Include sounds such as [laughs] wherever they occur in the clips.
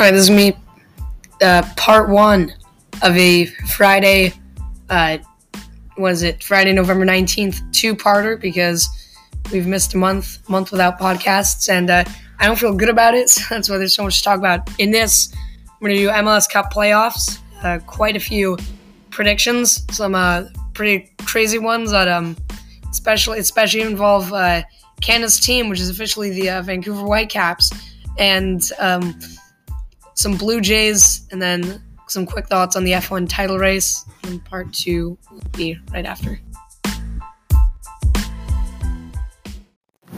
right, this is me, uh, part one of a Friday, uh, was it Friday, November 19th, two parter because we've missed a month, month without podcasts, and uh, I don't feel good about it. [laughs] So that's why there's so much to talk about. In this, we're going to do MLS Cup playoffs, uh, quite a few predictions, some uh, pretty crazy ones that um, especially especially involve uh, Canada's team, which is officially the uh, Vancouver Whitecaps, and um, some Blue Jays, and then some quick thoughts on the F1 title race. And part two will be right after.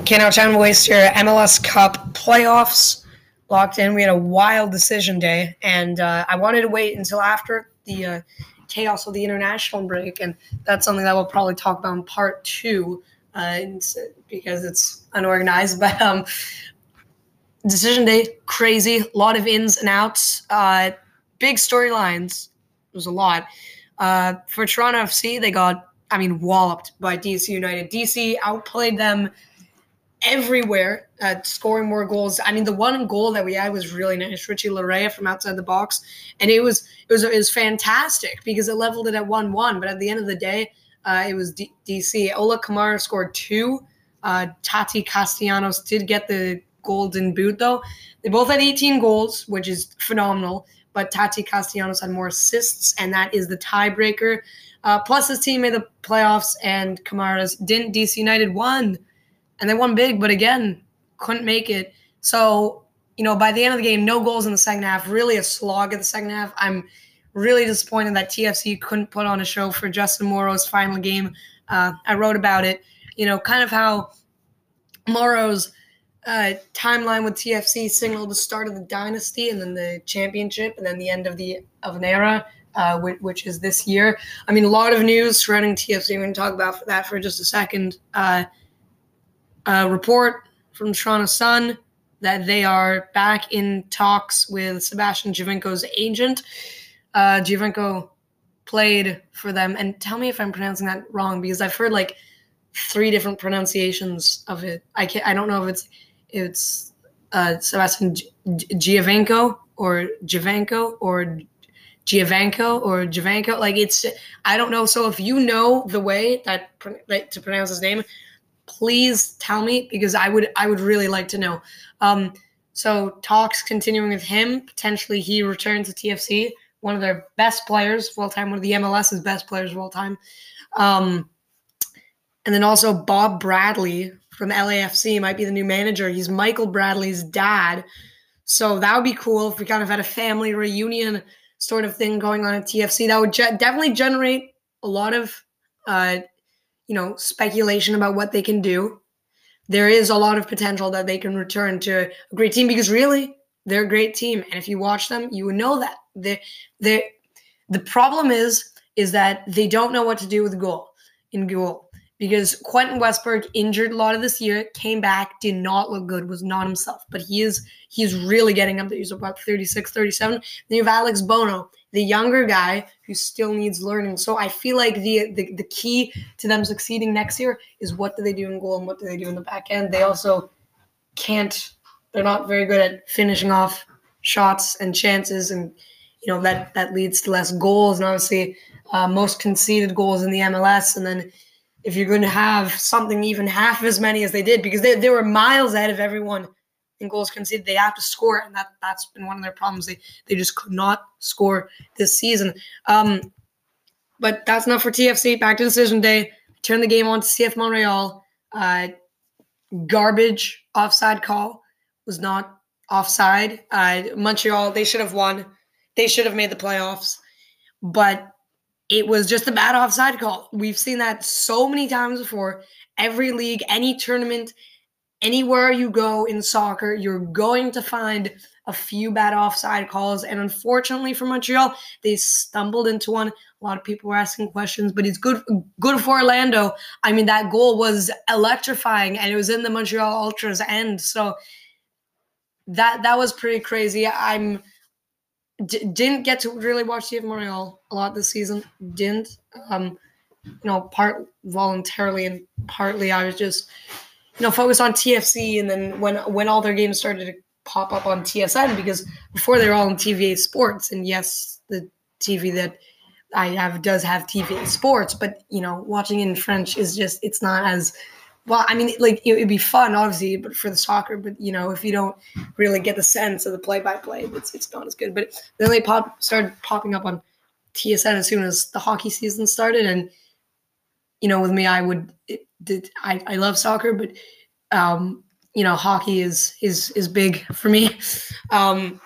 Okay, now time to waste your MLS Cup playoffs locked in. We had a wild decision day, and uh, I wanted to wait until after the uh, chaos of the international break, and that's something that we'll probably talk about in part two uh, because it's unorganized. [laughs] But um, decision day, crazy, a lot of ins and outs, uh, big storylines. It was a lot. Uh, for Toronto FC, they got, I mean, walloped by DC United. DC outplayed them everywhere scoring more goals. I mean, the one goal that we had was really nice, Richie Laryea from outside the box, and it was it was it was fantastic because it leveled it at one one. But at the end of the day, uh, it was D- DC. Ola Kamara scored two. Uh, Tati Castellanos did get the golden boot though. They both had 18 goals, which is phenomenal. But Tati Castellanos had more assists, and that is the tiebreaker. Uh, plus, his team made the playoffs, and Kamara's didn't. DC United won, and they won big, but again, couldn't make it. So, you know, by the end of the game, no goals in the second half. Really a slog in the second half. I'm really disappointed that TFC couldn't put on a show for Justin Morrow's final game. Uh, I wrote about it. You know, kind of how Morrow's uh, timeline with TFC signaled the start of the dynasty and then the championship and then the end of the of an era, uh, which, which, is this year. I mean, a lot of news surrounding TFC. We're going to talk about that for just a second. Uh, a report from Toronto Sun that they are back in talks with Sebastian Giovinco's agent. Uh, Giovinco played for them, and tell me if I'm pronouncing that wrong because I've heard like three different pronunciations of it. I can't. I don't know if it's it's uh, Sebastian Giovinco or Giovinco or Giovanco or Giovanco. Like it's, I don't know. So if you know the way that, that to pronounce his name, please tell me because I would, I would really like to know. Um, so talks continuing with him. Potentially he returns to TFC, one of their best players of all time, one of the MLS's best players of all time. Um, and then also Bob Bradley from LAFC might be the new manager. He's Michael Bradley's dad. So that would be cool if we kind of had a family reunion sort of thing going on at TFC. That would ge- definitely generate a lot of, uh, you know, speculation about what they can do. There is a lot of potential that they can return to a great team because really they're a great team, and if you watch them, you would know that they they the problem is is that they don't know what to do with goal in goal because Quentin Westberg injured a lot of this year, came back, did not look good, was not himself. But he is he's really getting up there. He's about 36, 37. Then you have Alex Bono, the younger guy who still needs learning. So I feel like the, the the key to them succeeding next year is what do they do in goal and what do they do in the back end. They also can't they're not very good at finishing off shots and chances and you know that that leads to less goals and obviously uh, most conceded goals in the MLS and then if you're going to have something even half as many as they did, because they, they were miles ahead of everyone in goals conceded. They have to score, and that that's been one of their problems. They they just could not score this season. Um, but that's not for TFC. Back to decision day. Turn the game on to CF Montreal. Uh, garbage offside call was not offside. Uh, Montreal they should have won. They should have made the playoffs, but it was just a bad offside call. We've seen that so many times before. Every league, any tournament, anywhere you go in soccer, you're going to find a few bad offside calls. And unfortunately for Montreal, they stumbled into one. A lot of people were asking questions, but it's good good for Orlando. I mean, that goal was electrifying and it was in the Montreal Ultras end. So that that was pretty crazy. I'm D- didn't get to really watch CF Montreal a lot this season. Didn't, um, you know, part voluntarily and partly I was just, you know, focused on TFC. And then when when all their games started to pop up on TSN because before they were all on TVA Sports, and yes, the TV that I have does have TVA Sports, but you know, watching in French is just it's not as well. I mean, like it would be fun, obviously, but for the soccer, but you know, if you don't really get the sense of the play-by-play, it's it's not as good. But then they pop started popping up on TSN as soon as the hockey season started, and you know, with me, I would it, I I love soccer, but um, you know, hockey is is is big for me. [laughs] Um,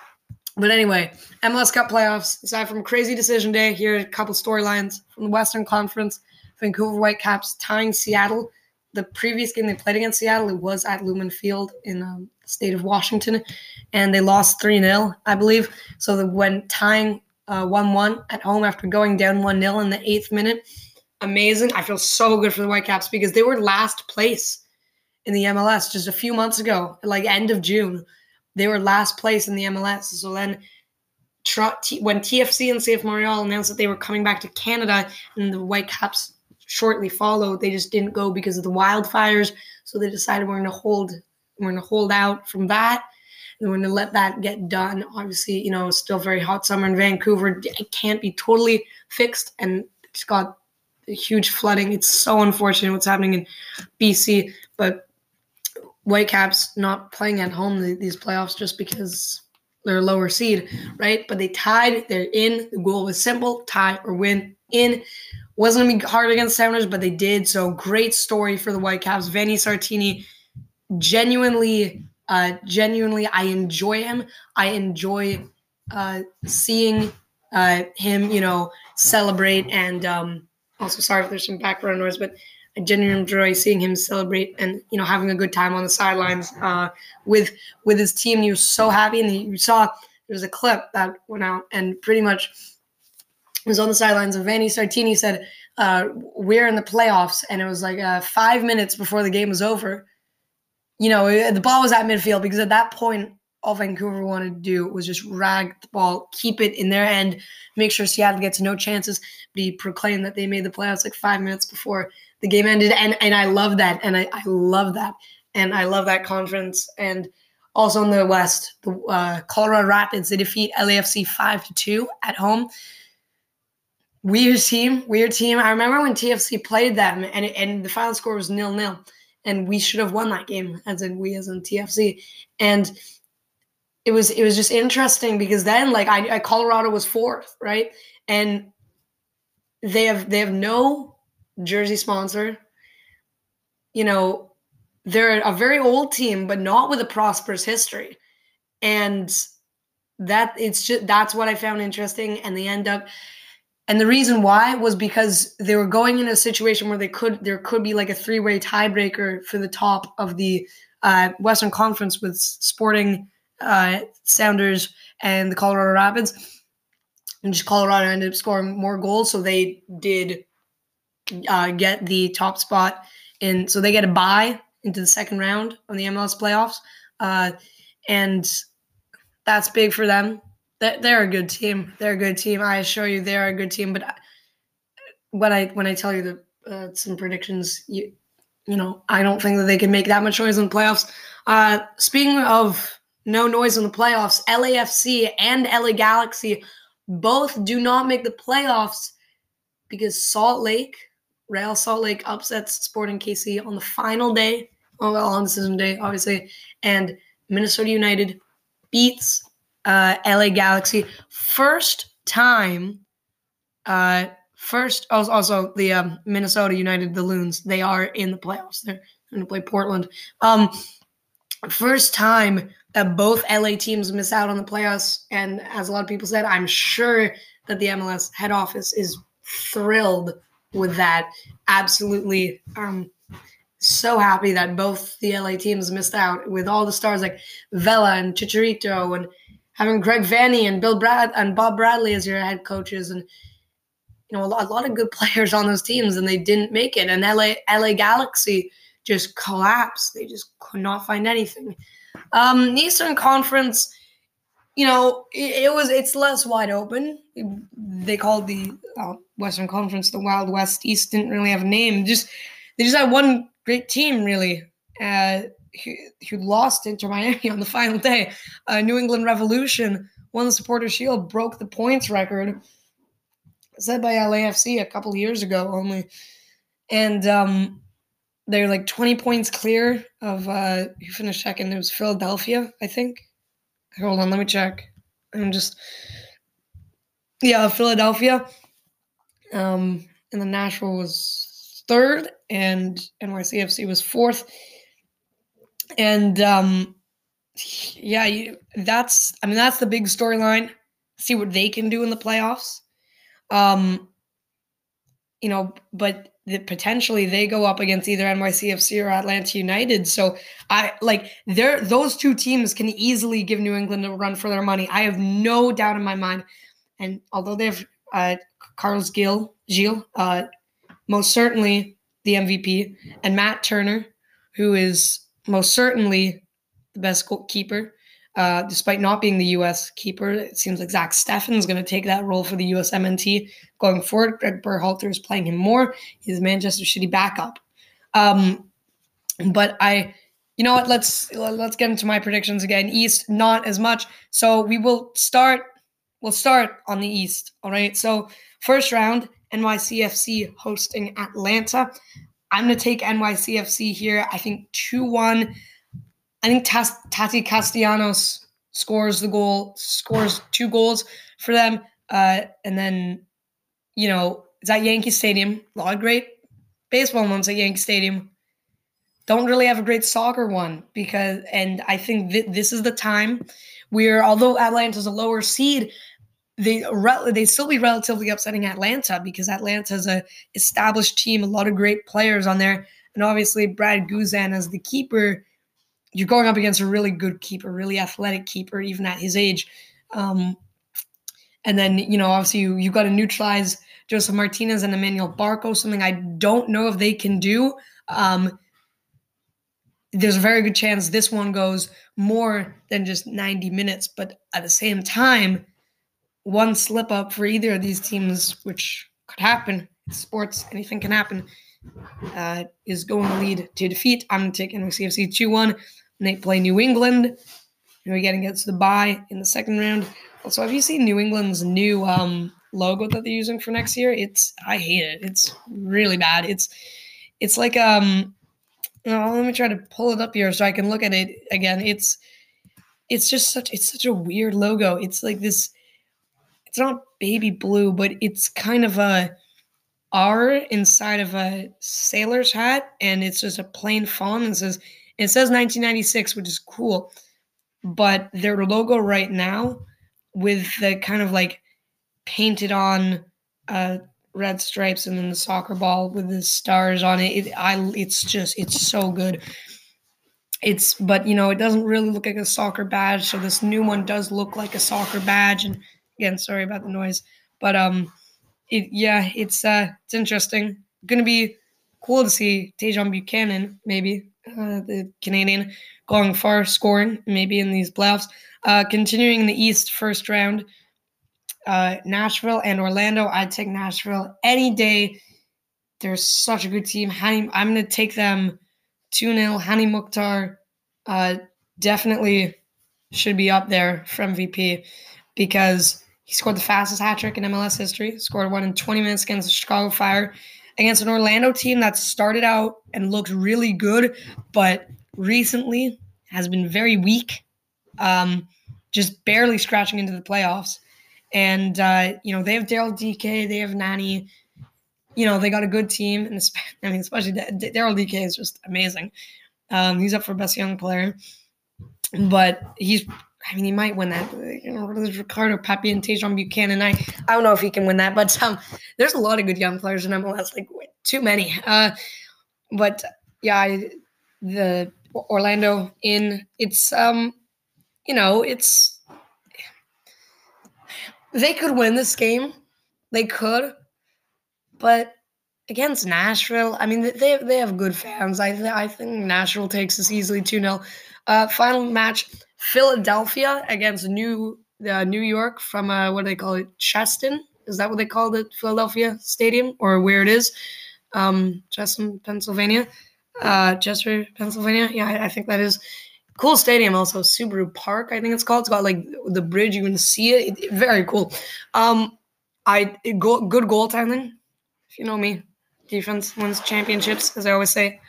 but anyway, MLS Cup playoffs. Aside from crazy decision day, here are a couple storylines from the Western Conference. Vancouver Whitecaps tying Seattle. The previous game they played against Seattle, it was at Lumen Field in um, the state of Washington, and they lost 3 0, I believe. So they went tying uh, 1 uh, 1 at home after going down 1 0 in the eighth minute. Amazing. I feel so good for the Whitecaps because they were last place in the MLS just a few months ago, like end of June. They were last place in the MLS. So then when TFC and CF Montreal announced that they were coming back to Canada and the Whitecaps shortly followed, they just didn't go because of the wildfires. So they decided we're going to hold we're going to hold out from that. And we're going to let that get done. Obviously, you know, it's still very hot summer in Vancouver. It can't be totally fixed, and it's got huge flooding. It's so unfortunate what's happening in BC, but Whitecaps not playing at home these playoffs just because they're lower seed, right? But they tied. They're in. The goal was simple: tie or win. In wasn't gonna be hard against Sounders, but they did. So great story for the Whitecaps. Vanni Sartini, genuinely, uh, genuinely, I enjoy him. I enjoy uh, seeing uh, him, you know, celebrate. And um, also, sorry if there's some background noise, but I genuinely enjoy seeing him celebrate and you know having a good time on the sidelines uh, with with his team. He was so happy, and he, you saw there was a clip that went out, and pretty much was on the sidelines. And Vanni Sartini said, uh, "We're in the playoffs," and it was like uh, five minutes before the game was over. You know, the ball was at midfield because at that point, all Vancouver wanted to do was just rag the ball, keep it in their end, make sure Seattle gets no chances. But he proclaimed that they made the playoffs like five minutes before the game ended, and and I love that, and I, I love that, and I love that conference, and also in the West, the uh, Colorado Rapids they defeat LAFC five to two at home. Weird team, weird team. I remember when TFC played them, and and the final score was nil nil, and we should have won that game, as in we as in TFC, and it was it was just interesting because then like I, I Colorado was fourth, right, and they have they have no jersey sponsor. You know, they're a very old team, but not with a prosperous history. And that it's just that's what I found interesting. And they end up and the reason why was because they were going in a situation where they could there could be like a three-way tiebreaker for the top of the uh, Western Conference with Sporting uh, Sounders and the Colorado Rapids. And just Colorado ended up scoring more goals, so they did uh, get the top spot and So they get a bye into the second round of the MLS playoffs, uh, and that's big for them. They're a good team. They're a good team. I assure you, they're a good team. But when I when I tell you the uh, some predictions, you you know I don't think that they can make that much noise in the playoffs. Uh, speaking of no noise in the playoffs, LAFC and LA Galaxy both do not make the playoffs because Salt Lake Real Salt Lake upsets Sporting KC on the final day, well, on decision day, obviously, and Minnesota United beats uh, LA Galaxy. First time, uh, first, also the um, Minnesota United, the Loons, they are in the playoffs. They're going to play Portland. Um, first time that both LA teams miss out on the playoffs. And as a lot of people said, I'm sure that the MLS head office is thrilled with that. Absolutely um, so happy that both the LA teams missed out with all the stars like Vela and Chicharito and having Greg Vanney and Bill Brad and Bob Bradley as your head coaches and you know a lot, a lot of good [laughs] players on those teams and they didn't make it and LA LA Galaxy just collapsed. They just could not find anything. Um, Eastern Conference you know, it, it, was it's less wide open. They called the uh, Western Conference the Wild West. East didn't really have a name. Just they just had one great team really. Uh, who, who lost Inter Miami [laughs] on the final day. Uh, New England Revolution won the Supporter Shield, broke the points record set by LAFC a couple years ago only, and um, they're like 20 points clear of uh, who finished second. It was Philadelphia, I think. Hold on, let me check. I'm just yeah, Philadelphia. Um, and then Nashville was third, and NYCFC was fourth. And um, yeah, that's I mean that's the big storyline. See what they can do in the playoffs. Um, you know, but potentially they go up against either NYCFC or Atlanta United. So I like there those two teams can easily give New England a run for their money. I have no doubt in my mind. And although they have uh, Carlos Gill, Gil, uh, most certainly the MVP, and Matt Turner, who is most certainly the best goalkeeper. Uh, despite not being the U.S. keeper, it seems like Zach Steffen is going to take that role for the U.S. MNT going forward. Greg Berhalter is playing him more. He's Manchester City backup. Um, but I, you know what? Let's let's get into my predictions again. East, not as much. So we will start. We'll start on the East. All right. So first round, NYCFC hosting Atlanta. I'm going to take NYCFC here. I think 2 1. I think Tati Castellanos scores the goal, scores two goals for them. Uh, and then, you know, it's at Yankee Stadium. A lot of great baseball moments at Yankee Stadium. Don't really have a great soccer one because, and I think th- this is the time where, although Atlanta's a lower seed, they they still be relatively upsetting Atlanta because Atlanta Atlanta's a established team, a lot of great players on there, and obviously Brad Guzan as the keeper. You're going up against a really good keeper, really athletic keeper, even at his age. Um, and then you know, obviously, you you got to neutralize Josef Martinez and Emmanuel Barco, something I don't know if they can do. Um, there's a very good chance this one goes more than just 90 minutes, but at the same time one slip up for either of these teams, which could happen. Sports, anything can happen. Uh, is going to lead to defeat. I'm going to take NYCFC 2 1. They play New England. And we're getting gets the bye in the second round. Also, have you seen New England's new um, logo that they're using for next year? It's I hate it. It's really bad. It's it's like um oh, let me try to pull it up here so I can look at it again. It's it's just such it's such a weird logo. It's like this it's not baby blue, but it's kind of a R inside of a sailor's hat, and it's just a plain font. And it says it says 1996, which is cool. But their logo right now, with the kind of like painted on uh, red stripes and then the soccer ball with the stars on it, it I it's just it's so good. It's but you know it doesn't really look like a soccer badge, so this new one does look like a soccer badge and Again, sorry about the noise, but um, it yeah, it's uh, it's interesting. Going to be cool to see Tajon Buchanan, maybe uh, the Canadian, going far, scoring maybe in these playoffs. Uh, continuing in the East, first round, uh, Nashville and Orlando. I'd take Nashville any day. They're such a good team. Hani, I'm going to take them 2 0. Hany Mukhtar uh, definitely should be up there for MVP because he scored the fastest hat trick in MLS history, scored one in 20 minutes against the Chicago Fire, against an Orlando team that started out and looked really good, but recently has been very weak, um, just barely scratching into the playoffs. And, uh, you know, they have Daryl Dike, they have Nani. You know, they got a good team. And [laughs] I mean, especially Daryl Dike is just amazing. Um, he's up for best young player. But he's I mean, he might win that. You know, there's Ricardo Pepi and Tajon Buchanan. I, I don't know if he can win that, but um, there's a lot of good young players in MLS. Like too many. Uh, but yeah, I, the Orlando in it's um, you know, it's they could win this game. They could, but against Nashville, I mean, they they have good fans. I I think Nashville takes this easily 2 0. Uh, final match Philadelphia against New uh, New York from uh, what do they call it? Cheston? Is that what they call it? Philadelphia Stadium or where it is? Um, Cheston, Pennsylvania. Uh, Chester, Pennsylvania. Yeah, I, I think that is cool stadium. Also, Subaru Park. I think it's called. It's got like the bridge. You can see it. it very cool. Um, I it, go, good goaltending. If you know me, defense wins championships, as I always say.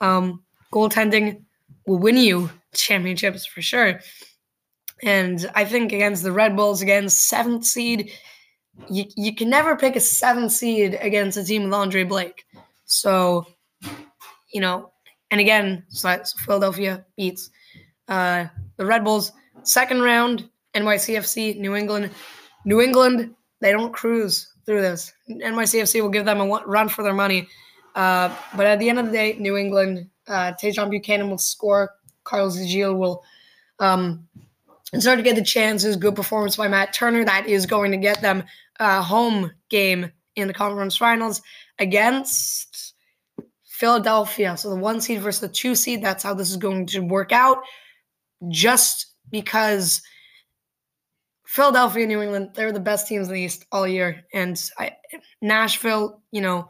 Um, goaltending will win you championships for sure. And I think against the Red Bulls, against seventh seed, you, you can never pick a seventh seed against a team with Andre Blake. So, you know, and again, so, Philadelphia beats uh, the Red Bulls. Second round, NYCFC, New England. New England, they don't cruise through this. NYCFC will give them a run for their money. Uh, but at the end of the day, New England, uh, Tajon Buchanan will score. Carlos Gil will um, start to get the chances. Good performance by Matt Turner. That is going to get them a home game in the conference finals against Philadelphia. So the one seed versus the two seed. That's how this is going to work out. Just because Philadelphia, New England, they're the best teams in the East all year, and I, Nashville, you know,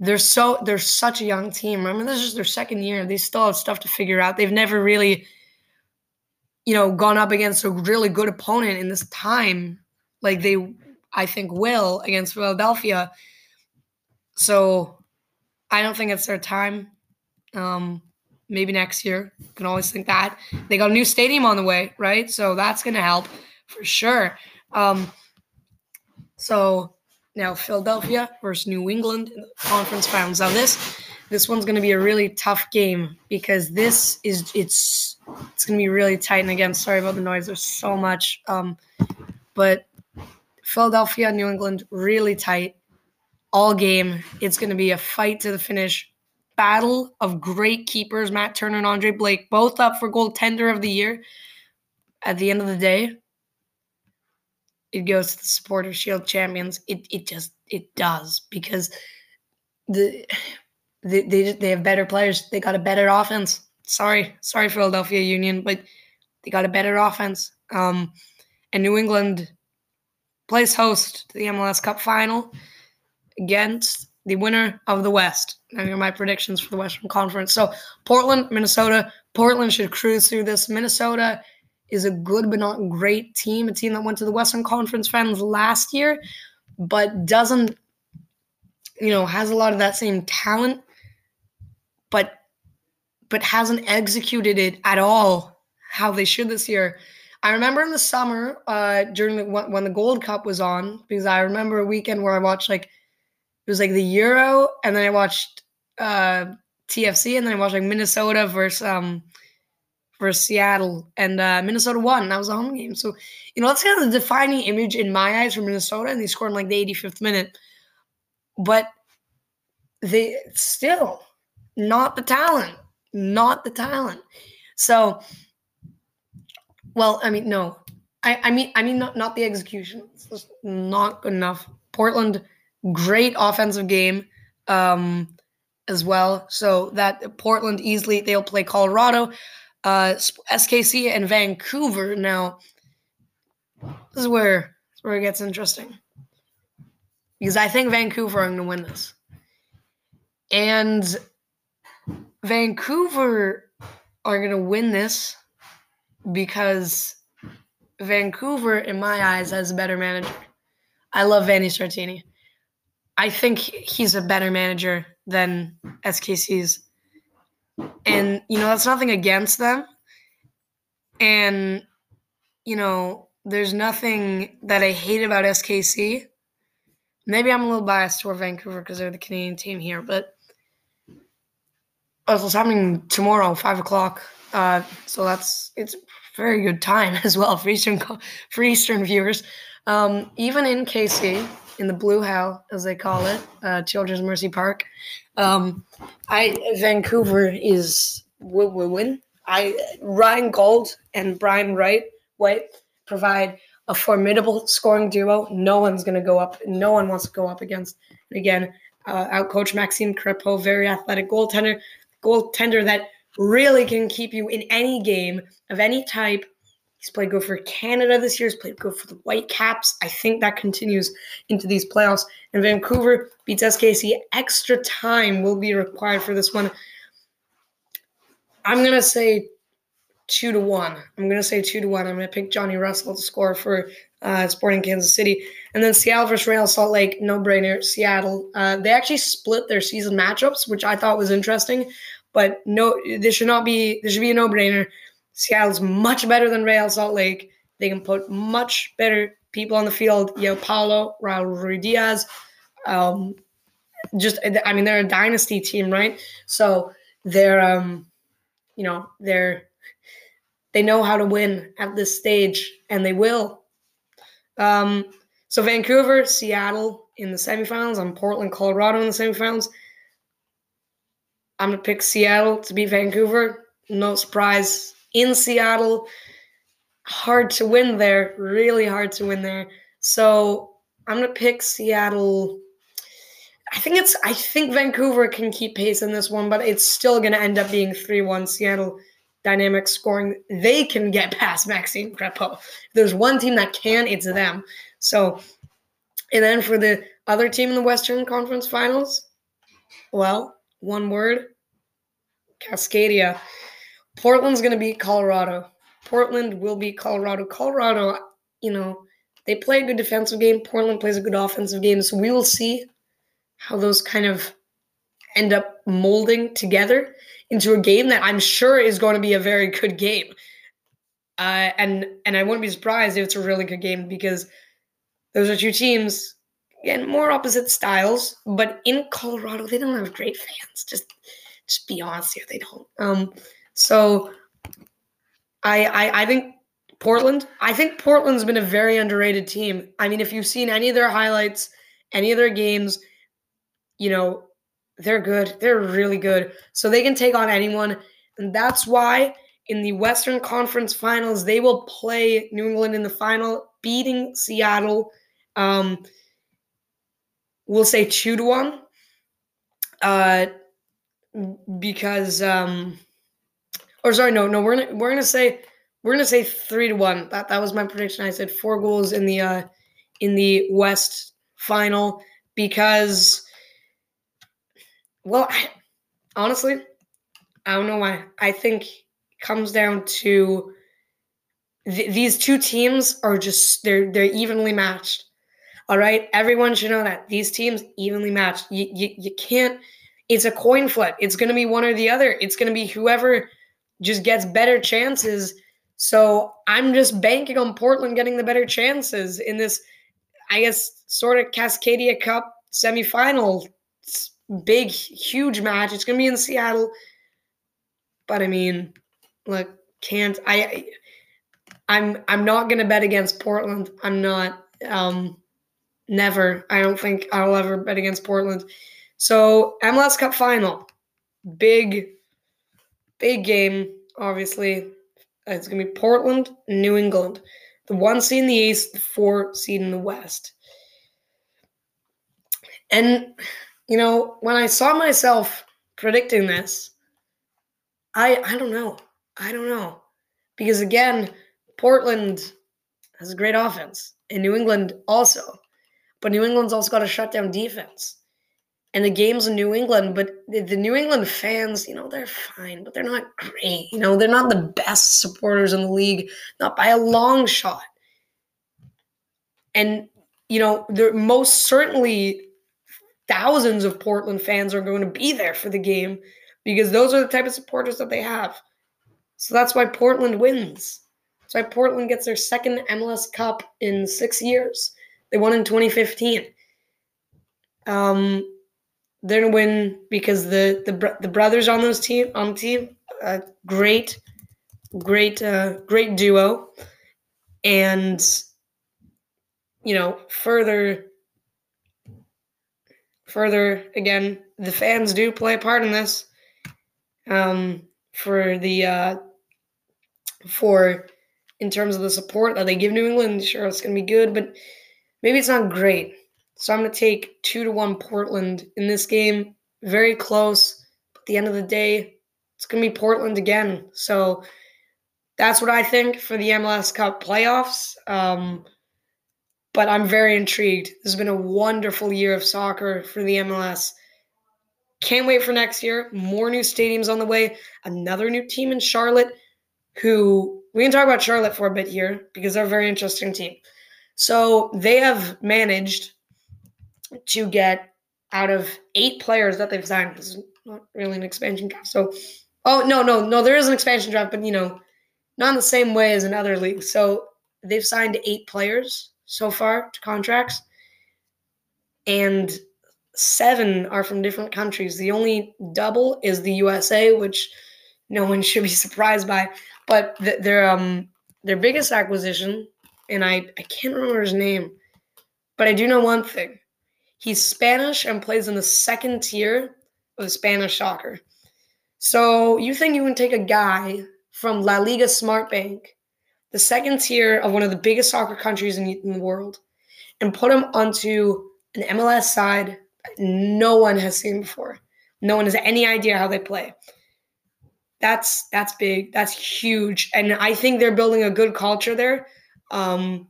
they're so they're such a young team. Remember, this is their second year. They still have stuff to figure out. They've never really, you know, gone up against a really good opponent in this time, like they, I think, will against Philadelphia. So, I don't think it's their time. Um, maybe next year. You can always think that they got a new stadium on the way, right? So that's to help for sure. Um, so now Philadelphia versus New England in the conference finals. Now this this one's going to be a really tough game because this is it's it's going to be really tight. And again, sorry about the noise. There's so much, um, but Philadelphia, New England, really tight all game. It's going to be a fight to the finish. Battle of great keepers, Matt Turner and Andre Blake, both up for goaltender of the year. At the end of the day, it goes to the supporter shield champions it it just it does because the they, they they have better players. They got a better offense. Sorry sorry philadelphia union but they got a better offense. Um and new england plays host to the mls cup final against the winner of the west. Now here are my predictions for the western conference. So portland minnesota. Portland should cruise through this. Minnesota is a good but not great team, a team that went to the Western Conference Finals last year, but doesn't, you know, has a lot of that same talent, but but hasn't executed it at all how they should this year. I remember in the summer, uh, during the when the Gold Cup was on, because I remember a weekend where I watched like it was like the Euro, and then I watched uh, TFC, and then I watched like Minnesota versus um, for Seattle, and uh, Minnesota won. That was a home game. So, you know, that's kind of the defining image in my eyes for Minnesota, and they scored in like the 85th minute. But they still not the talent, not the talent. So, well, I mean, no, I, I mean, I mean, not not the execution. It's just not good enough. Portland, great offensive game. Um, as well. So that Portland easily they'll play Colorado uh, SKC and Vancouver. Now, this is where this is where it gets interesting because I think Vancouver are going to win this, and Vancouver are going to win this because Vancouver, in my eyes, has a better manager. I love Vanni Sartini. I think he's a better manager than SKC's and you know that's nothing against them. And you know there's nothing that i hate about skc maybe i'm a little biased toward vancouver because they're the canadian team here but oh, it's happening tomorrow five o'clock uh, so that's it's very good time [laughs] as well for eastern for eastern viewers. Um, even in kc in the blue hell as they call it uh, children's mercy park um, I Vancouver is will, will win. I Ryan Gauld and Brian Wright White provide a formidable scoring duo. No one's going to go up. No one wants to go up against. And again, uh, out coach Maxime Crepeau, very athletic goaltender, goaltender that really can keep you in any game of any type He's played good for Canada this year. He's played good for the Whitecaps. I think that continues into these playoffs. And Vancouver beats SKC. Extra time will be required for this one. I'm gonna say two to one. I'm gonna say two to one. I'm gonna pick Johnny Russell to score for uh, Sporting Kansas City, and then Seattle versus Real Salt Lake. No brainer. Seattle. Uh, they actually split their season matchups, which I thought was interesting. But no, this should not be. This should be a no brainer. Seattle's much better than Real Salt Lake. They can put much better people on the field. Know, Paulo, Raul Ruidiaz. Um, just, I mean, they're a dynasty team, right? So they're, um, you know, they're they know how to win at this stage, and they will. Um, so Vancouver, Seattle in the semifinals. I'm Portland, Colorado in the semifinals. I'm gonna pick Seattle to beat Vancouver. No surprise in Seattle. Hard to win there, really hard to win there. So I'm gonna pick Seattle. I think it's I think Vancouver can keep pace in this one, but it's still gonna end up being 3-1 Seattle dynamic scoring. They can get past Maxime Crepeau. If there's one team that can, it's them. So and then for the other team in the Western Conference Finals, well, one word Cascadia. Portland's going to beat Colorado. Portland will beat Colorado. Colorado, you know, they play a good defensive game. Portland plays a good offensive game. So we will see how those kind of end up molding together into a game that I'm sure is going to be a very good game. Uh, and and I wouldn't be surprised if it's a really good game because those are two teams again more opposite styles, but in Colorado they don't have great fans. Just just be honest here, they don't. Um, so I, I I think Portland. I think Portland's been a very underrated team. I mean, if you've seen any of their highlights, any of their games, you know, they're good. They're really good. So they can take on anyone. And that's why in the Western Conference Finals, they will play New England in the final, beating Seattle. Um, we'll say two to one. Uh, because um or sorry, no, no, we're gonna we're gonna say we're gonna say three to one. That that was my prediction. I said four goals in the uh in the West final because well I, honestly, I don't know why. I think comes down to th- these two teams are just they're they're evenly matched. All right, everyone should know that these teams evenly matched. You you, you can't it's a coin flip. It's to be one or the other. It's to be whoever just gets better chances. So I'm just banking on Portland getting the better chances in this, I guess, sort of Cascadia Cup semifinal. Big, huge match. It's going to be in Seattle. But I mean, look, can't I? I'm I'm not going to bet against Portland. I'm not. Um, never. I don't think I'll ever bet against Portland. So MLS Cup final, big, big game. Obviously, uh, it's gonna be Portland, New England, the one seed in the East, the four seed in the West. And you know, when I saw myself predicting this, I I don't know. I don't know. Because again, Portland has a great offense, and New England also. But New England's also got a shutdown defense and the games in New England, but the New England fans, you know, they're fine, but they're not great. You know, they're not the best supporters in the league, not by a long shot. And, you know, there most certainly thousands of Portland fans are going to be there for the game because those are the type of supporters that they have. So that's why Portland wins. That's why Portland gets their second MLS Cup in six years. They won in 2015. Um, they're gonna win because the the the brothers on those team on the team, uh, great, great, uh, great duo, and you know further, further again, the fans do play a part in this. Um, for the uh, for in terms of the support that they give New England, sure it's gonna be good, but maybe it's not great. So I'm going to take two to one Portland in this game. Very close. At the end of the day, it's going to be Portland again. So that's what I think for the MLS Cup playoffs. Um, but I'm very intrigued. This has been a wonderful year of soccer for the MLS. can't wait for next year. More new stadiums on the way. Another new team in Charlotte, who we can talk about Charlotte for a bit here because they're a very interesting team. So they have managed to get out of eight players that they've signed. This is not really an expansion draft. So, oh no, no, no, there is an expansion draft, but you know, not in the same way as in other leagues. So they've signed eight players so far to contracts, and seven are from different countries. The only double is the USA, which no one [laughs] should be surprised by. But th- their um their biggest acquisition, and I I can't remember his name, but I do know one thing. He's Spanish and plays in the second tier of Spanish soccer. So you think you can take a guy from La Liga Smart Bank, the second tier of one of the biggest soccer countries in, in the world, and put him onto an MLS side no one has seen before. No one has any idea how they play. That's that's big. That's huge, and I think they're building a good culture there. Um,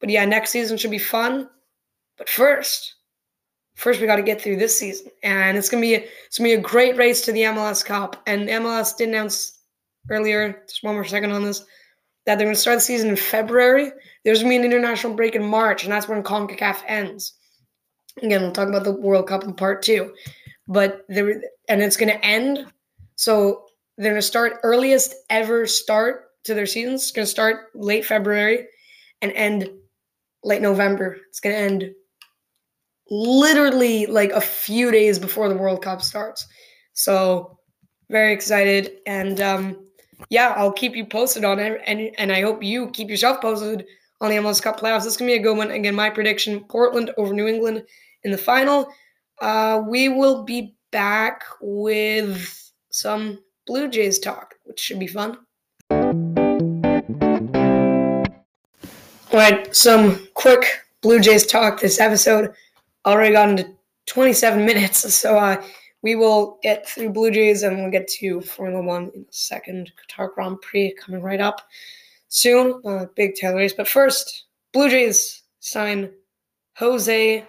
but yeah, next season should be fun. But first, first we got to get through this season, and it's gonna be a, it's gonna be a great race to the MLS Cup. And MLS did announce earlier, just one more second on this, that they're gonna start the season in February. There's gonna be an international break in March, and that's when Concacaf ends. Again, we'll talk about the World Cup in part two, but there and it's gonna end. So they're gonna start earliest ever start to their seasons. It's gonna start late February and end late November. It's gonna end literally like a few days before the World Cup starts. So very excited and um, yeah, I'll keep you posted on it and and I hope you keep yourself posted on the MLS Cup playoffs. This is gonna be a good one. Again, my prediction: Portland over New England in the final. Uh, we will be back with some Blue Jays talk, which should be fun. All right, some quick Blue Jays talk this episode already got into 27 [laughs] minutes, so uh, we will get through Blue Jays and we'll get to Formula One in a second. Qatar Grand Prix coming right up soon. Uh, big tail race, but first, Blue Jays sign Jose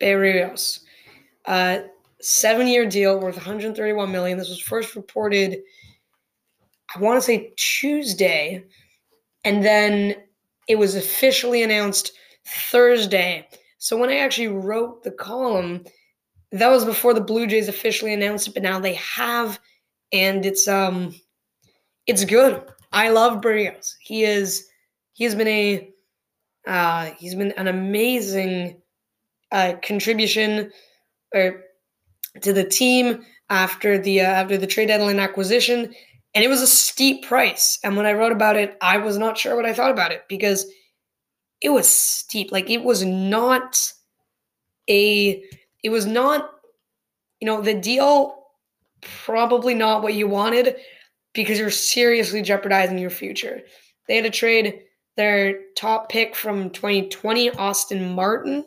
Berrios. uh, seven-year deal worth 131 million. This was first reported, I want to say Tuesday, and then it was officially announced Thursday. So when I actually wrote the column, that was before the Blue Jays officially announced it, but now they have, and it's um, it's good. I love Berrios. He is he has been a uh, he's been an amazing uh, contribution or to the team after the uh, after the trade deadline acquisition, and it was a steep price. And when I wrote about it, I was not sure what I thought about it because it was steep. Like it was not a it was not you know the deal probably not what you wanted because you're seriously jeopardizing your future. They had to trade their top pick from 2020, Austin Martin,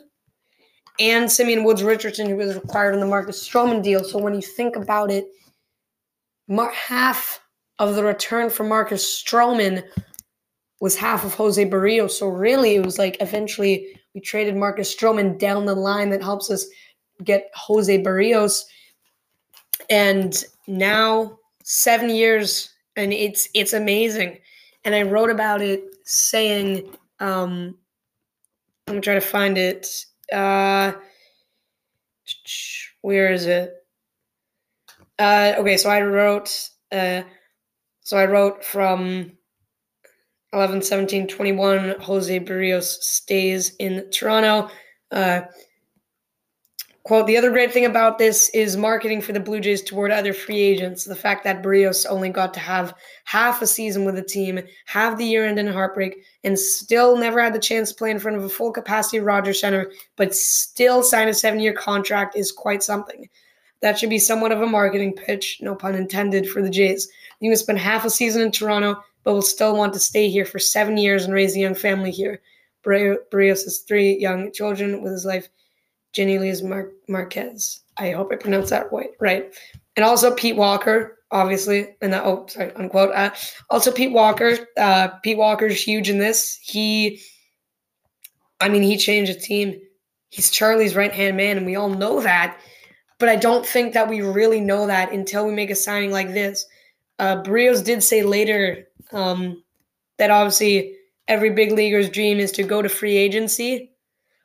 and Simeon Woods Richardson, who was required in the Marcus Stroman deal. So when you think about it, half of the return for Marcus Stroman was half of Jose Berrios. So really, it was like eventually we traded Marcus Stroman down the line that helps us get Jose Berrios. And now seven years, and it's it's amazing. And I wrote about it saying, um, I'm try to find it. Uh, where is it? Uh, okay, so I wrote. Uh, so I wrote from 11, 17, 21, Jose Berrios stays in Toronto. Uh, quote, the other great thing about this is marketing for the Blue Jays toward other free agents. The fact that Berrios only got to have half a season with the team, have the year end in heartbreak, and still never had the chance to play in front of a full capacity Rogers Center, but still signed a seven year contract is quite something. That should be somewhat of a marketing pitch, no pun intended, for the Jays. You can spend half a season in Toronto, but will still want to stay here for seven years and raise a young family here. Berrios has three young children with his wife, Jenny Liz Mar- Marquez. I hope I pronounced that right. Right, And also Pete Walker, obviously, and that, oh, sorry, unquote. Uh, also Pete Walker. Uh, Pete Walker's huge in this. He, I mean, he changed the team. He's Charlie's right hand man, and we all know that. but I don't think that we really know that until we make a signing like this. Uh, did say later um, that obviously every big leaguer's dream is to go to free agency,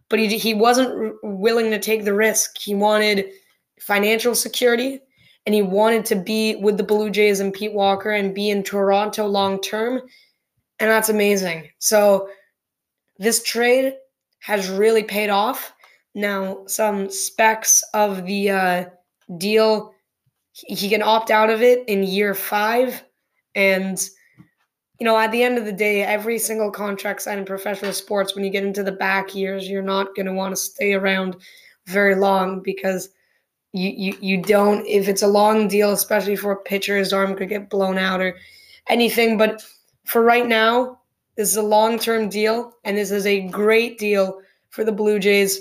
but he, he wasn't willing to take the risk. He wanted financial security and he wanted to be with the Blue Jays and Pete Walker and be in Toronto long term. And that's amazing. So this trade has really paid off. Now, some specs of the uh, deal, he can opt out of it in year five. And, you know, at the end of the day, every single contract signed in professional sports, when you get into the back years, you're not going to want to stay around very long because you, you, you don't, if it's a long deal, especially for a pitcher, his arm could get blown out or anything. But for right now, this is a long term deal, and this is a great deal for the Blue Jays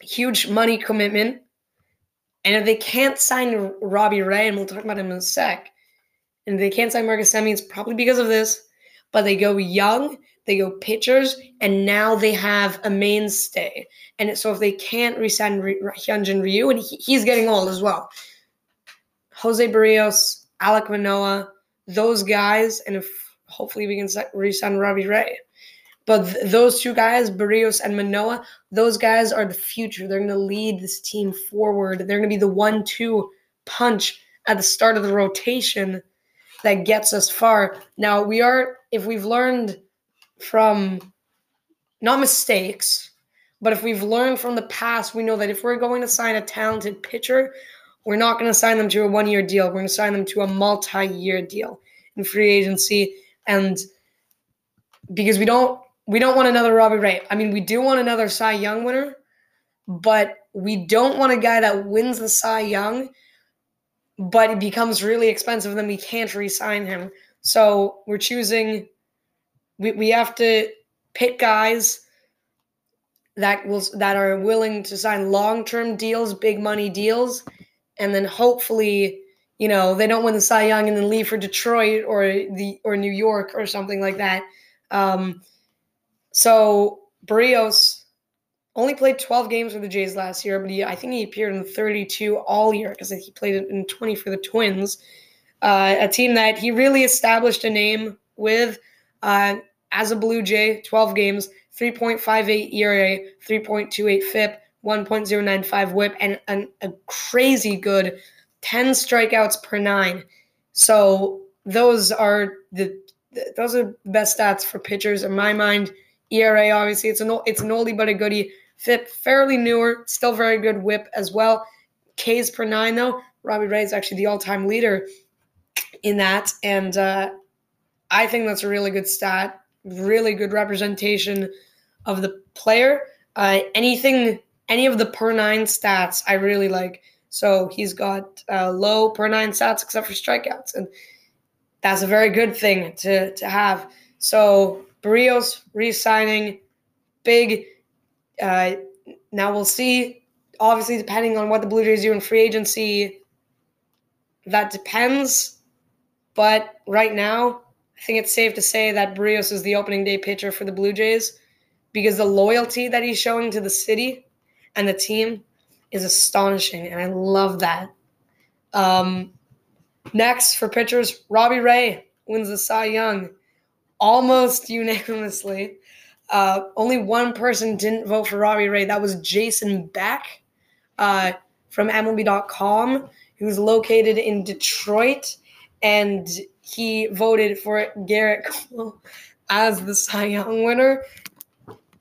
huge money commitment. And if they can't sign Robbie Ray, and we'll talk about him in a sec, and they can't sign Marcus Semien, it's probably because of this. But they go young, they go pitchers, and now they have a mainstay. And so if they can't resign Hyunjin Ryu, and he, he's getting old as well, Jose Berrios, Alek Manoah, those guys, and if hopefully we can resign Robbie Ray. But th- those two guys, Berrios and Manoah, those guys are the future. They're going to lead this team forward. They're going to be the one two punch at the start of the rotation that gets us far. Now, we are, if we've learned from not mistakes, but if we've learned from the past, we know that if we're going to sign a talented pitcher, we're not going to sign them to a one year deal. We're going to sign them to a multi year deal in free agency. And because we don't we don't want another Robbie Ray. I mean, we do want another Cy Young winner, but we don't want a guy that wins the Cy Young, but it becomes really expensive, then we can't re-sign him. So we're choosing we, we have to pick guys that will that are willing to sign long-term deals, big money deals, and then hopefully, you know, they don't win the Cy Young and then leave for Detroit or the or New York or something like that. Um, so Berrios only played 12 games for the Jays last year, but he, I think he appeared in 32 all year because he played in 20 for the Twins, uh, a team that he really established a name with uh, as a Blue Jay. 12 games, 3.58 ERA, 3.28 FIP, 1.095 WHIP, and, a crazy good 10 strikeouts per nine. So those are the those are best stats for pitchers in my mind. ERA, obviously, it's an it's an oldie but a goodie. FIP, fairly newer, still very good whip as well. Ks per nine, though. Robbie Ray is actually the all time leader in that. And uh, I think that's a really good stat, really good representation of the player. Uh, anything, any of the per nine stats, I really like. So he's got uh, low per nine stats except for strikeouts. And that's a very good thing to, to have. So Berrios re-signing, big. Uh, now we'll see. Obviously, depending on what the Blue Jays do in free agency, that depends. But right now, I think it's safe to say that Berrios is the opening day pitcher for the Blue Jays because the loyalty that he's showing to the city and the team is astonishing, and I love that. Um, next for pitchers, Robbie Ray wins the Cy Young almost [laughs] unanimously. Uh, only one person didn't vote for Robbie Ray. That was Jason Beck uh, from MLB.com, who's located in Detroit, and he voted for Gerrit Cole [laughs] as the Cy Young winner.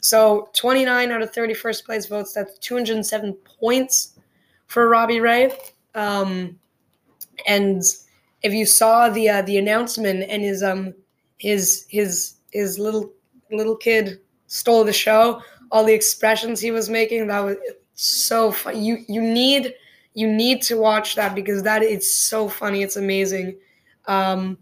So 29 out of 31st place votes. That's 207 points for Robbie Ray. Um, and if you saw the uh, the announcement and his um his his his little little kid stole the show. All the expressions he was making that was so fun. You you need you need to watch that because that is so funny. It's amazing. Um,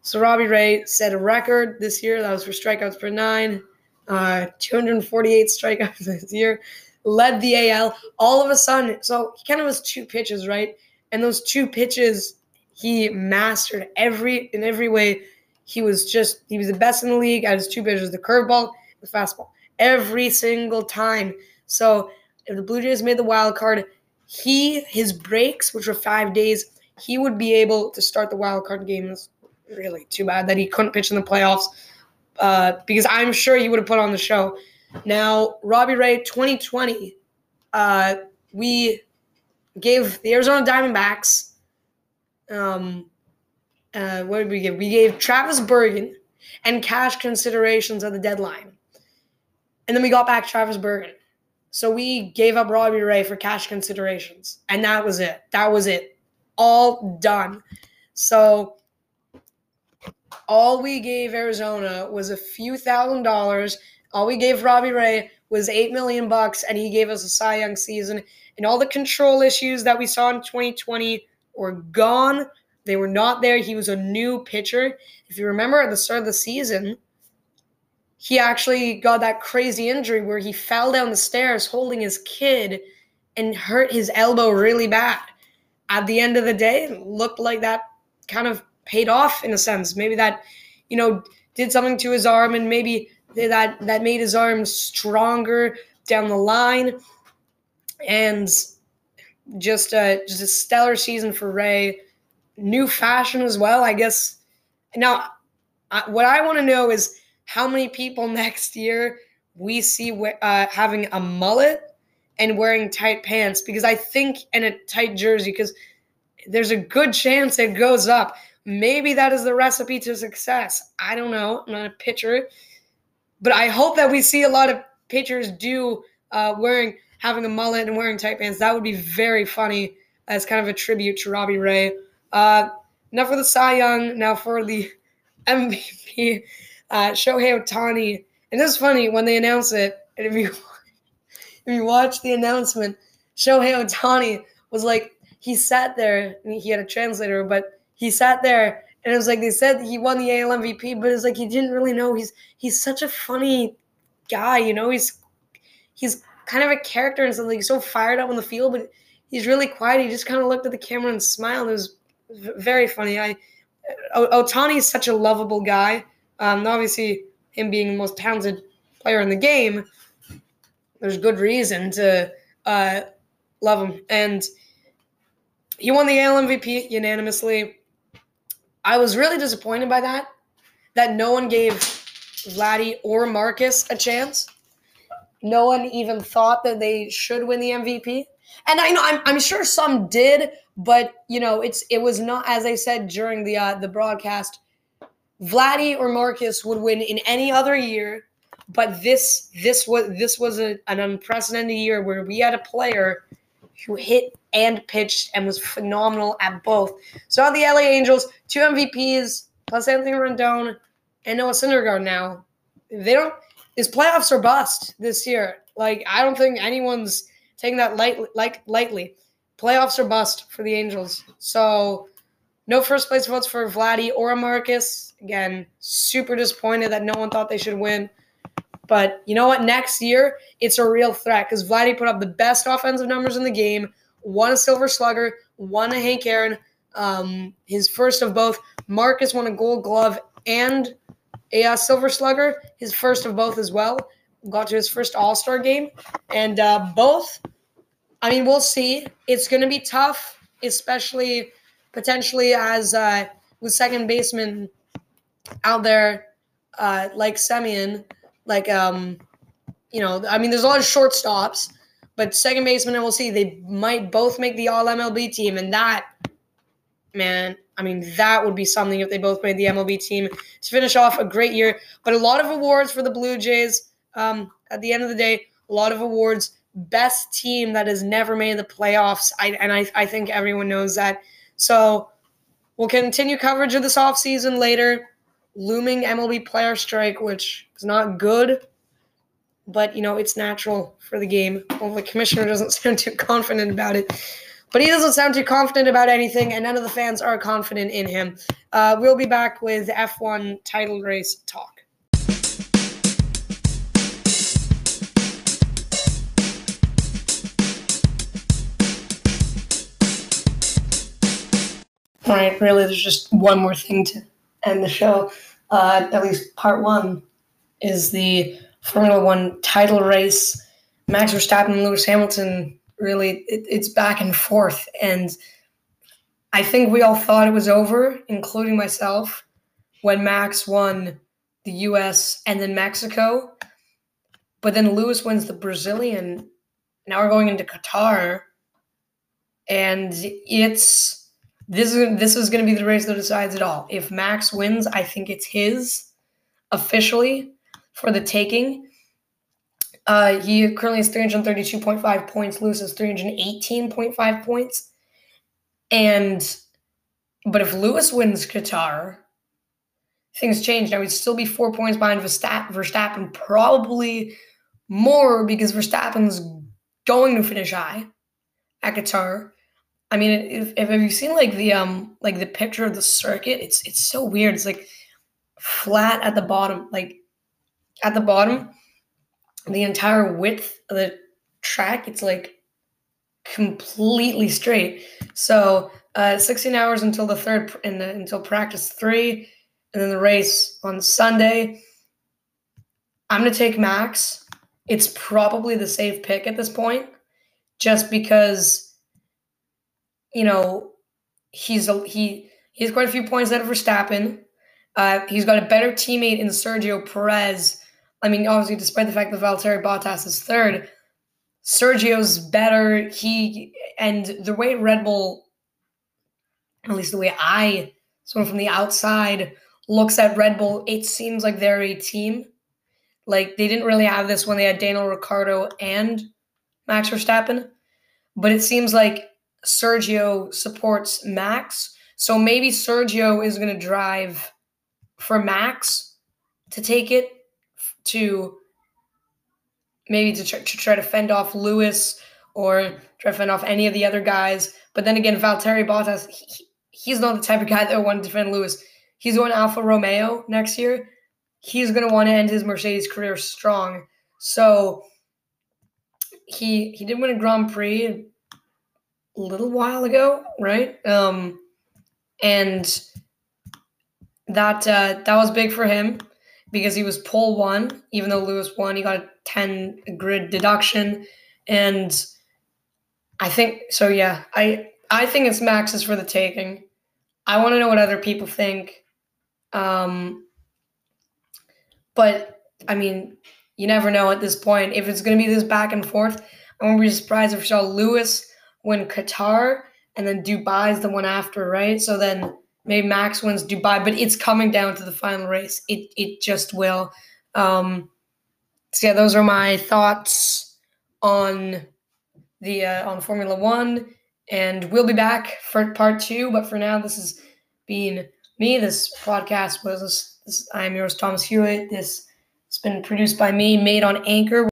so Robbie Ray set a record this year. That was for strikeouts per nine. Uh, 248 strikeouts [laughs] this year. Led the AL. All of a sudden, so he kind of was two pitches, right? And those two pitches, he mastered every in every way he was just he was the best in the league at his two pitches, the curveball, the fastball, every single time. So if the Blue Jays made the wild card, he his breaks, which were five days, he would be able to start the wild card games. Really, too bad that he couldn't pitch in the playoffs. Uh, because I'm sure he would have put on the show. Now, Robbie Ray, 2020, uh, we gave the Arizona Diamondbacks. Um, uh, what did we give? We gave Travis Bergen and cash considerations at the deadline, and then we got back Travis Bergen. So we gave up Robbie Ray for cash considerations, and that was it. That was it. All done. So all we gave Arizona was a few thousand dollars. All we gave Robbie Ray was eight million bucks, and he gave us a Cy Young season. And all the control issues that we saw in 2020 were gone. They were not there. He was a new pitcher. If you remember at the start of the season, he actually got that crazy injury where he fell down the stairs holding his kid and hurt his elbow really bad. At the end of the day, it looked like that kind of paid off in a sense. Maybe that, you know, did something to his arm and maybe that that made his arm stronger down the line. And just a just a stellar season for Ray. New fashion as well, I guess. Now, what I want to know is how many people [laughs] next year we see uh, having a mullet and wearing tight pants because I think in a tight jersey because there's a good chance it goes up. Maybe that is the recipe to success. I don't know. I'm not a pitcher, but I hope that we see a lot of pitchers do uh, wearing having a mullet and wearing tight pants. That would be very funny as kind of a tribute to Robbie Ray. Uh, enough for the Cy Young. Now for the [laughs] MVP uh, Shohei Ohtani. And this is funny when they announce it. And if you [laughs] if you watch the announcement, Shohei Ohtani was like he sat there and he had a translator, but he sat there and it was like they said he won the AL MVP, but it's like he didn't really know he's he's such a funny guy, you know. He's he's kind of a character and something. He's so fired up on the field, but he's really quiet. He just kind of looked at the camera and smiled. It was very funny. I Ohtani is such a lovable guy. Um, obviously, him being the most talented player in the game, there's good reason to uh, love him. And he won the AL MVP unanimously. I was really disappointed by that, that no one gave Vladdy or Marcus a chance. No one even thought that they should win the MVP. And I know I'm, I'm sure some did, but you know it's it was not as I said during the uh, the broadcast. Vladdy or Marcus would win in any other year, but this this was this was a, an unprecedented year where we had a player who hit and pitched and was phenomenal at both. So the LA Angels, two MVPs plus Anthony Rendon and Noah Syndergaard. Now they don't. His playoffs are bust this year. Like I don't think anyone's taking that light like lightly. Playoffs are bust for the Angels. So no first place votes for Vladdy or Marcus. Again, super disappointed that no one thought they should win. But you know what? Next year, it's a real threat because Vladdy put up the best offensive numbers in the game, won a Silver Slugger, won a Hank Aaron, um, his first of both. Marcus won a Gold Glove and a uh, Silver Slugger, his first of both as well. Got to his first All Star game, and uh, both. I mean, we'll see. It's going to be tough, especially potentially as uh, with second baseman out there uh, like Semien, like um, you know, I mean, there's a lot of shortstops, but second baseman, and we'll see, they might both make the All MLB team, and that, man, I mean, that would be something if they both made the MLB team to finish off a great year. But a lot of awards for the Blue Jays. Um, at the end of the day, a lot of awards. Best team that has never made the playoffs. I, and I, I think everyone knows that. So we'll continue coverage of this offseason later looming MLB player strike, which is not good, but you know it's natural for the game. Well, the commissioner doesn't [laughs] sound too confident about it, but he doesn't sound too confident about anything, and none of the fans are confident in him. Uh, we'll be back with F1 title race talk. Right, really, there's just one more thing to end the show. Uh, at least part one is the Formula One title race. Max Verstappen and Lewis Hamilton really it, it's back and forth and i think we all thought it was over including myself when max won the us and then mexico but then lewis wins the brazilian now we're going into qatar and it's this is this is going to be the race that decides it all if max wins i think it's his officially for the taking uh, he currently has 332.5 points. Lewis has 318.5 points. And but if Lewis wins Qatar, things change. Now he'd still be four points behind Verstappen, probably more because Verstappen's going to finish high at Qatar. I mean, if, if have you seen like the um like the picture of the circuit? It's it's so weird. It's like flat at the bottom, like at the bottom the entire width of the track, it's like completely straight. So uh, 16 hours until the third, and until practice three, and then the race on Sunday. I'm gonna take Max. It's probably the safe pick at this point, just because, you know, he's a, he has quite a few points out of Verstappen. Uh, he's got a better teammate in Sergio Perez I mean, obviously, despite the fact that Valtteri Bottas is third, Sergio's better. He and the way Red Bull, at least the way I, someone from the outside, looks at Red Bull, it seems like they're a team. Like they didn't really have this when they had Daniel Ricciardo and Max Verstappen, but it seems like Sergio supports Max. So maybe Sergio is going to drive for Max to take it to maybe to try, to try to fend off Lewis or try to fend off any of the other guys. But then again, Valtteri Bottas, he, he's not the type of guy that would want to defend Lewis. He's going Alfa Romeo next year. He's going to want to end his Mercedes career strong. So he he did win a Grand Prix little while ago, right? Um, and that uh, that was big for him because he was pole one, even though Lewis won, he got a 10 grid deduction. And I think so yeah, I I think it's Max's for the taking. I want to know what other people think. Um but I mean, you never know at this point. If it's gonna be this back and forth, I won't be surprised if we saw Lewis win Qatar and then Dubai is the one after, right? So then maybe Max wins Dubai, but it's coming down to the final race. It it just will. Um, so yeah, those are my thoughts on the uh, on Formula One, and we'll be back for part two. But for now, this has been me. This podcast was this, I am yours, Thomas Hewitt. This has been produced by me, made on Anchor.